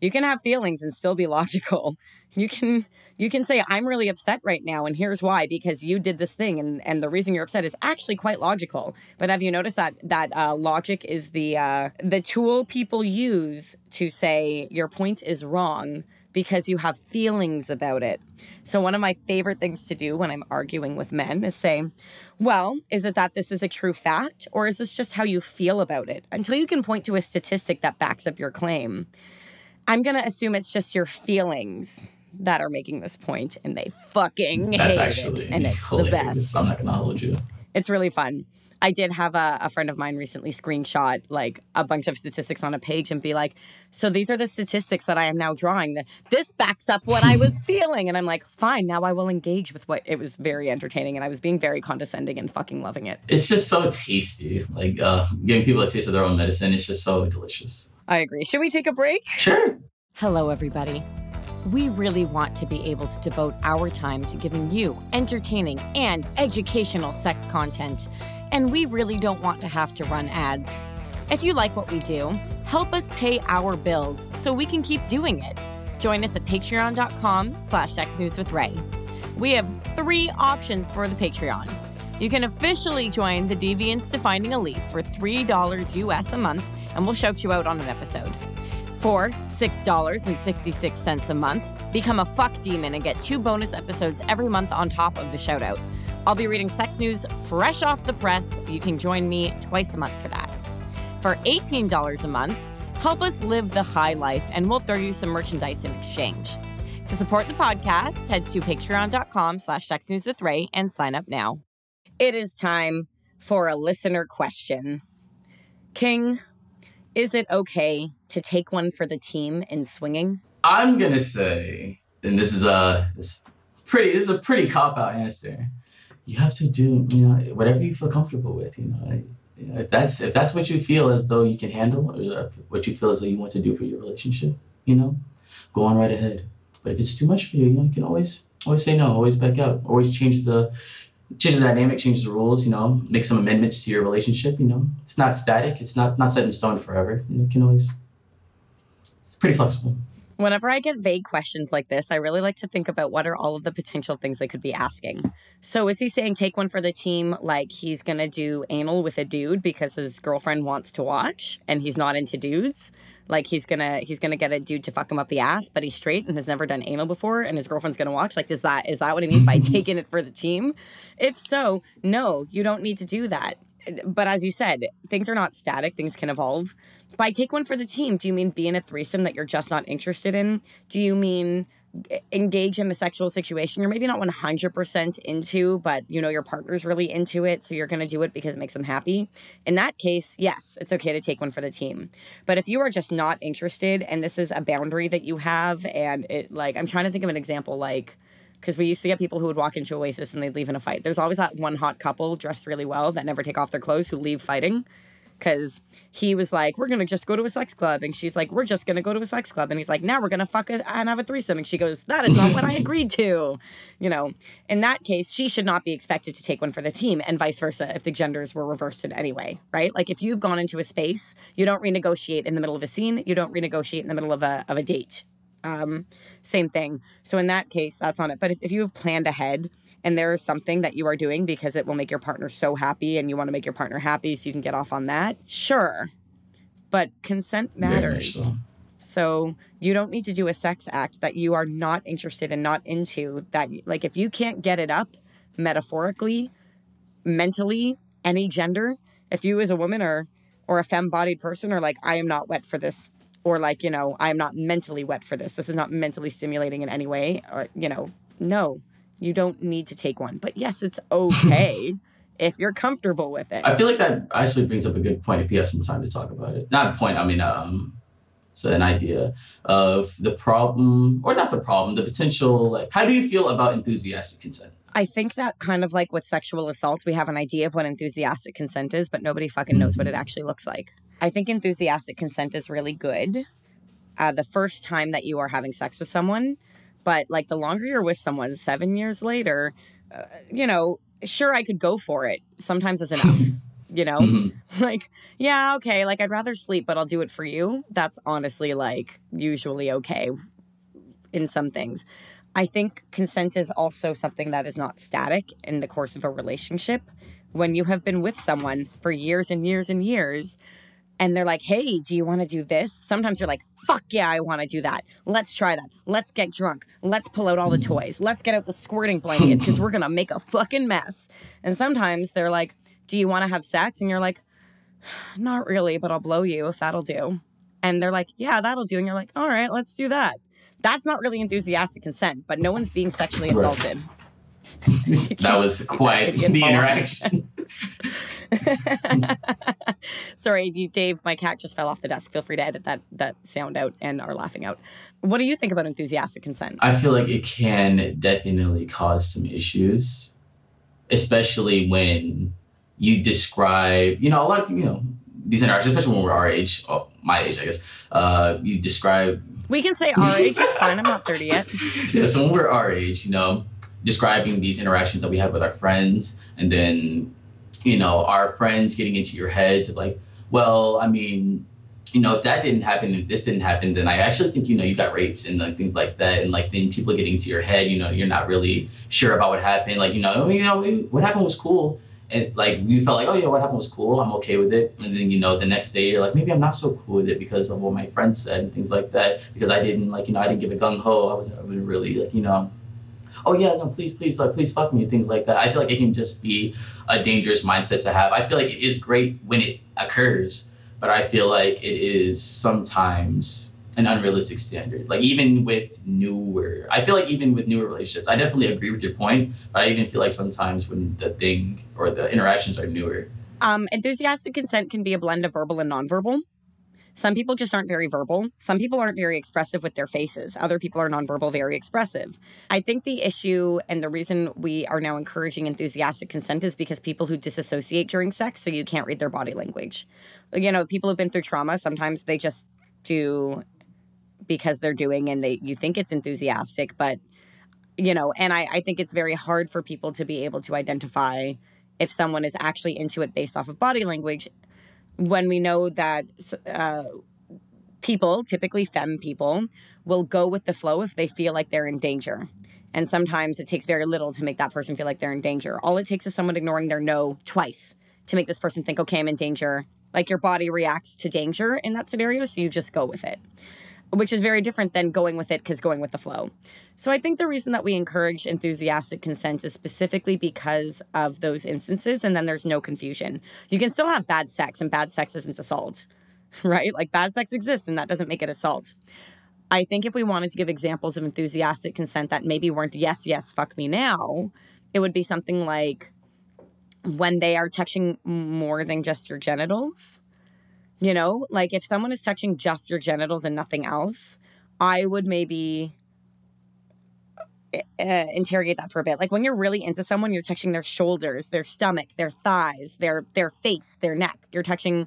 A: you can have feelings and still be logical you can you can say i'm really upset right now and here's why because you did this thing and and the reason you're upset is actually quite logical but have you noticed that that uh, logic is the uh, the tool people use to say your point is wrong because you have feelings about it. So, one of my favorite things to do when I'm arguing with men is say, Well, is it that this is a true fact, or is this just how you feel about it? Until you can point to a statistic that backs up your claim, I'm going to assume it's just your feelings that are making this point and they fucking That's hate actually it. And it's the best.
B: I'm not going you.
A: It's really fun. I did have a, a friend of mine recently screenshot like a bunch of statistics on a page and be like, so these are the statistics that I am now drawing. That this backs up what I was feeling. And I'm like, fine, now I will engage with what it was very entertaining. And I was being very condescending and fucking loving it.
B: It's just so tasty. Like uh, giving people a taste of their own medicine. It's just so delicious.
A: I agree. Should we take a break?
B: Sure.
A: Hello, everybody. We really want to be able to devote our time to giving you entertaining and educational sex content, and we really don't want to have to run ads. If you like what we do, help us pay our bills so we can keep doing it. Join us at patreon.com slash sexnewswithray. We have three options for the Patreon. You can officially join the Deviants Defining Elite for $3 US a month, and we'll shout you out on an episode. For $6.66 a month, become a fuck demon and get two bonus episodes every month on top of the shoutout. I'll be reading sex news fresh off the press. You can join me twice a month for that. For $18 a month, help us live the high life and we'll throw you some merchandise in exchange. To support the podcast, head to patreon.com slash sexnewswithray and sign up now. It is time for a listener question. King, is it okay to take one for the team in swinging?
B: I'm gonna say, and this is a this pretty this is a pretty cop out answer. You have to do you know whatever you feel comfortable with. You know, if that's if that's what you feel as though you can handle, or what you feel as though you want to do for your relationship, you know, go on right ahead. But if it's too much for you, you know, you can always always say no, always back out, always change the change the dynamic, change the rules, you know, make some amendments to your relationship, you know. It's not static, it's not not set in stone forever. You, know, you can always pretty flexible.
A: Whenever I get vague questions like this, I really like to think about what are all of the potential things I could be asking. So, is he saying take one for the team like he's gonna do anal with a dude because his girlfriend wants to watch and he's not into dudes? Like he's gonna he's gonna get a dude to fuck him up the ass, but he's straight and has never done anal before, and his girlfriend's gonna watch. Like, does that is that what he means by taking it for the team? If so, no, you don't need to do that. But as you said, things are not static; things can evolve. By take one for the team, do you mean be in a threesome that you're just not interested in? Do you mean eh, engage in a sexual situation you're maybe not 100% into but you know your partner's really into it so you're going to do it because it makes them happy? In that case yes it's okay to take one for the team. But if you are just not interested and this is a boundary that you have and it like i'm trying to think of an example like because we used to get people who would walk into oasis and they'd leave in a fight. There's always that one hot couple dressed really well that never take off their clothes who leave fighting because he was like, "We're gonna just go to a sex club," and she's like, "We're just gonna go to a sex club," and he's like, "Now we're gonna fuck a, and have a threesome," and she goes, "That is not what I agreed to," you know. In that case, she should not be expected to take one for the team, and vice versa if the genders were reversed in any way, right? Like if you've gone into a space, you don't renegotiate in the middle of a scene, you don't renegotiate in the middle of a of a date. Um, same thing. So in that case, that's on it. But if, if you have planned ahead and there is something that you are doing because it will make your partner so happy and you want to make your partner happy so you can get off on that, sure. But consent matters. So. so you don't need to do a sex act that you are not interested and not into that like if you can't get it up metaphorically, mentally, any gender, if you as a woman or or a femme-bodied person are like I am not wet for this or like, you know, I'm not mentally wet for this. This is not mentally stimulating in any way or you know, no you don't need to take one. But yes, it's okay if you're comfortable with it.
B: I feel like that actually brings up a good point if you have some time to talk about it. Not a point, I mean, um, it's an idea of the problem, or not the problem, the potential. Like, how do you feel about enthusiastic consent?
A: I think that kind of like with sexual assault, we have an idea of what enthusiastic consent is, but nobody fucking knows what it mm-hmm. actually looks like. I think enthusiastic consent is really good. Uh, the first time that you are having sex with someone, but like the longer you're with someone, seven years later, uh, you know, sure, I could go for it. Sometimes it's enough. you know, mm-hmm. like, yeah, okay, like I'd rather sleep, but I'll do it for you. That's honestly like usually okay in some things. I think consent is also something that is not static in the course of a relationship. When you have been with someone for years and years and years, and they're like, hey, do you want to do this? Sometimes you're like, fuck yeah, I want to do that. Let's try that. Let's get drunk. Let's pull out all the mm. toys. Let's get out the squirting blanket because we're going to make a fucking mess. And sometimes they're like, do you want to have sex? And you're like, not really, but I'll blow you if that'll do. And they're like, yeah, that'll do. And you're like, all right, let's do that. That's not really enthusiastic consent, but no one's being sexually assaulted.
B: that was quite the interaction.
A: Sorry, you, Dave. My cat just fell off the desk. Feel free to edit that that sound out and are laughing out. What do you think about enthusiastic consent?
B: I feel like it can definitely cause some issues, especially when you describe, you know, a lot of people, you know, these interactions, especially when we're our age, oh, my age, I guess. Uh, you describe.
A: We can say our age. It's fine. I'm not 30 yet.
B: yeah, so when we're our age, you know, describing these interactions that we have with our friends, and then, you know, our friends getting into your head to like, well, I mean, you know, if that didn't happen, if this didn't happen, then I actually think, you know, you got raped and like things like that. And like then people getting into your head, you know, you're not really sure about what happened. Like, you know, you know, what happened was cool. And like you felt like, oh yeah, what happened was cool. I'm okay with it. And then, you know, the next day you're like, maybe I'm not so cool with it because of what my friends said and things like that. Because I didn't like, you know, I didn't give a gung ho. I wasn't, I wasn't really like, you know, oh yeah, no, please, please, like, please fuck me, things like that. I feel like it can just be a dangerous mindset to have. I feel like it is great when it occurs, but I feel like it is sometimes an unrealistic standard. Like even with newer, I feel like even with newer relationships, I definitely agree with your point, but I even feel like sometimes when the thing or the interactions are newer.
A: Um, enthusiastic consent can be a blend of verbal and nonverbal. Some people just aren't very verbal. Some people aren't very expressive with their faces. Other people are nonverbal, very expressive. I think the issue and the reason we are now encouraging enthusiastic consent is because people who disassociate during sex, so you can't read their body language. You know, people who've been through trauma, sometimes they just do because they're doing and they you think it's enthusiastic, but you know, and I, I think it's very hard for people to be able to identify if someone is actually into it based off of body language when we know that uh, people, typically femme people, will go with the flow if they feel like they're in danger. And sometimes it takes very little to make that person feel like they're in danger. All it takes is someone ignoring their no twice to make this person think, okay, I'm in danger. Like your body reacts to danger in that scenario, so you just go with it which is very different than going with it because going with the flow. So I think the reason that we encourage enthusiastic consent is specifically because of those instances, and then there's no confusion. You can still have bad sex, and bad sex isn't assault, right? Like bad sex exists, and that doesn't make it assault. I think if we wanted to give examples of enthusiastic consent that maybe weren't yes, yes, fuck me now, it would be something like when they are touching more than just your genitals you know, like if someone is touching just your genitals and nothing else, I would maybe uh, interrogate that for a bit. Like when you're really into someone, you're touching their shoulders, their stomach, their thighs, their their face, their neck. You're touching.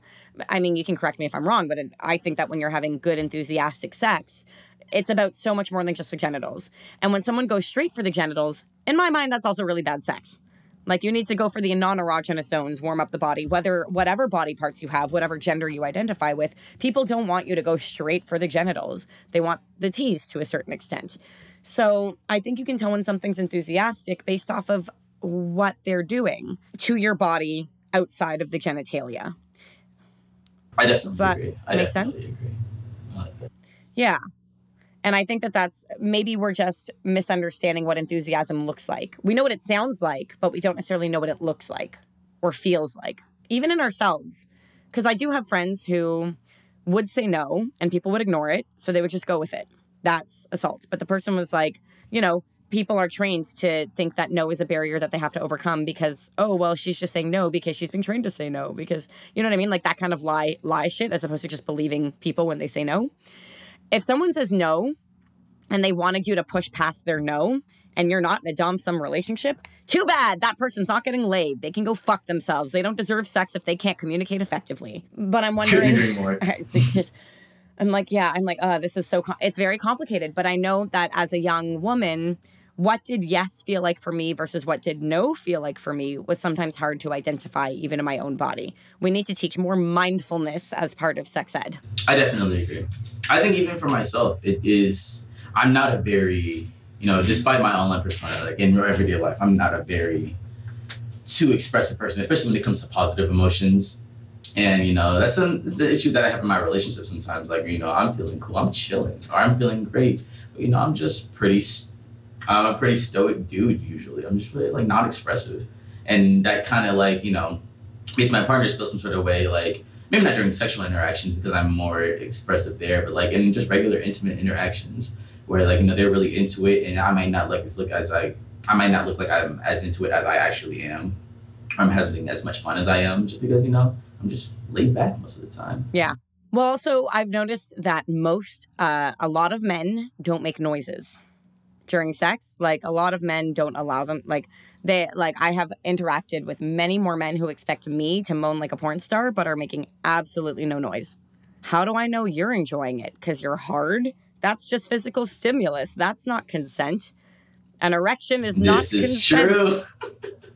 A: I mean, you can correct me if I'm wrong, but I think that when you're having good, enthusiastic sex, it's about so much more than just the genitals. And when someone goes straight for the genitals, in my mind, that's also really bad sex. Like you need to go for the non-erogenous zones, warm up the body, whether whatever body parts you have, whatever gender you identify with. People don't want you to go straight for the genitals. They want the tease to a certain extent. So I think you can tell when something's enthusiastic based off of what they're doing to your body outside of the genitalia.
B: I definitely Does that agree. I
A: make sense? Agree. yeah. And I think that that's maybe we're just misunderstanding what enthusiasm looks like. We know what it sounds like, but we don't necessarily know what it looks like or feels like, even in ourselves. Because I do have friends who would say no and people would ignore it. So they would just go with it. That's assault. But the person was like, you know, people are trained to think that no is a barrier that they have to overcome because oh well she's just saying no because she's been trained to say no because you know what i mean like that kind of lie lie shit as opposed to just believing people when they say no if someone says no and they wanted you to push past their no and you're not in a dom some relationship, too bad. That person's not getting laid. They can go fuck themselves. They don't deserve sex if they can't communicate effectively. But I'm wondering. so just, I'm like, yeah, I'm like, uh, this is so. Com- it's very complicated. But I know that as a young woman, what did yes feel like for me versus what did no feel like for me was sometimes hard to identify even in my own body. We need to teach more mindfulness as part of sex ed.
B: I definitely agree. I think even for myself, it is, I'm not a very, you know, despite my online persona, like in my everyday life, I'm not a very too expressive person, especially when it comes to positive emotions. And you know that's an, an issue that I have in my relationship sometimes. Like you know I'm feeling cool, I'm chilling, or I'm feeling great, but you know I'm just pretty I'm a pretty stoic dude usually. I'm just really like not expressive, and that kind of like you know makes my partners feel some sort of way. Like maybe not during sexual interactions because I'm more expressive there, but like in just regular intimate interactions where like you know they're really into it, and I might not as look as I I might not look like I'm as into it as I actually am. I'm having as much fun as I am just because, you know, I'm just laid back most of the time.
A: Yeah. Well, also, I've noticed that most, uh, a lot of men don't make noises during sex. Like, a lot of men don't allow them, like, they, like, I have interacted with many more men who expect me to moan like a porn star, but are making absolutely no noise. How do I know you're enjoying it? Because you're hard? That's just physical stimulus. That's not consent. An erection is not
B: this is
A: consent.
B: true.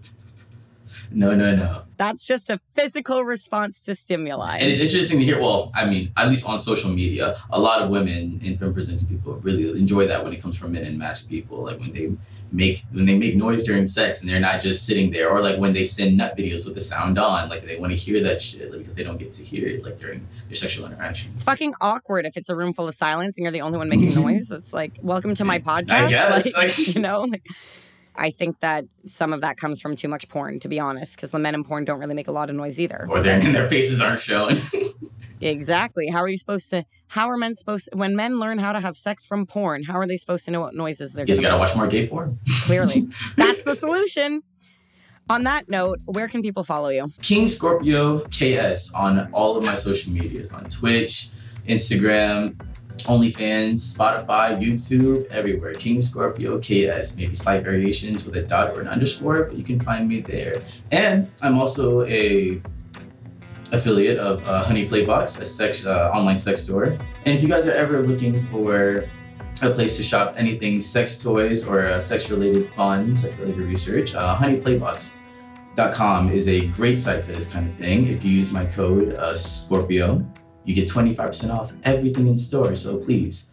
B: no, no, no.
A: That's just a physical response to stimuli.
B: And it's interesting to hear, well, I mean, at least on social media, a lot of women and femme presenting people really enjoy that when it comes from men and masc people. Like when they make when they make noise during sex and they're not just sitting there, or like when they send nut videos with the sound on, like they want to hear that shit, like because they don't get to hear it like during their sexual interactions.
A: It's fucking awkward if it's a room full of silence and you're the only one making noise. It's like, welcome to my podcast.
B: I guess,
A: Like,
B: like-
A: you know, like, I think that some of that comes from too much porn, to be honest, because the men in porn don't really make a lot of noise either.
B: Or their and their faces aren't showing.
A: Exactly. How are you supposed to? How are men supposed? when men learn how to have sex from porn, how are they supposed to know what noises they're
B: Guess
A: going
B: you
A: to
B: gotta watch more gay porn.
A: Clearly, that's the solution. On that note, where can people follow you?
B: King Scorpio KS on all of my social medias on Twitch, Instagram, OnlyFans, Spotify, YouTube, everywhere. King Scorpio KS. Maybe slight variations with a dot or an underscore, but you can find me there. And I'm also a affiliate of uh, Honey Playbox, a sex uh, online sex store. And if you guys are ever looking for a place to shop anything sex toys or uh, sex related fun, sex related research, uh, Honey Playbox is a great site for this kind of thing. If you use my code uh, Scorpio, you get 25% off everything in store. So please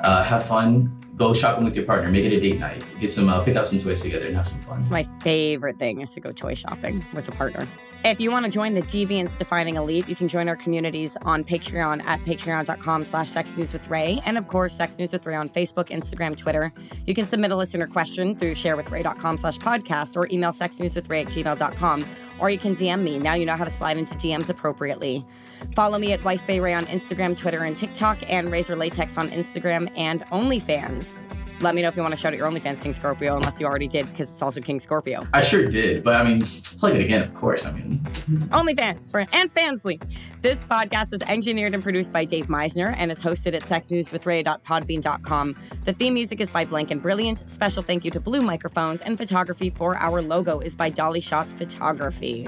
B: uh, have fun. Go shopping with your partner. Make it a date night. Get some, uh, pick out some toys together and have some fun.
A: It's my favorite thing is to go toy shopping with a partner. If you want to join the Deviants Defining Elite, you can join our communities on Patreon at patreon.com slash sex news with Ray. And of course, Sex News with Ray on Facebook, Instagram, Twitter. You can submit a listener question through sharewithray.com slash podcast or email sexnewswithray at gmail.com. Or you can DM me. Now you know how to slide into DMs appropriately. Follow me at Wife Bay Ray on Instagram, Twitter, and TikTok, and Razor Latex on Instagram and OnlyFans. Let me know if you want to shout out your OnlyFans, King Scorpio, unless you already did, because it's also King Scorpio.
B: I sure did, but I mean, plug it again, of course. I mean,
A: OnlyFans for and Fansly. This podcast is engineered and produced by Dave Meisner and is hosted at sexnewswithray.podbean.com. The theme music is by Blank and Brilliant. Special thank you to Blue Microphones and photography for our logo is by Dolly Shots Photography.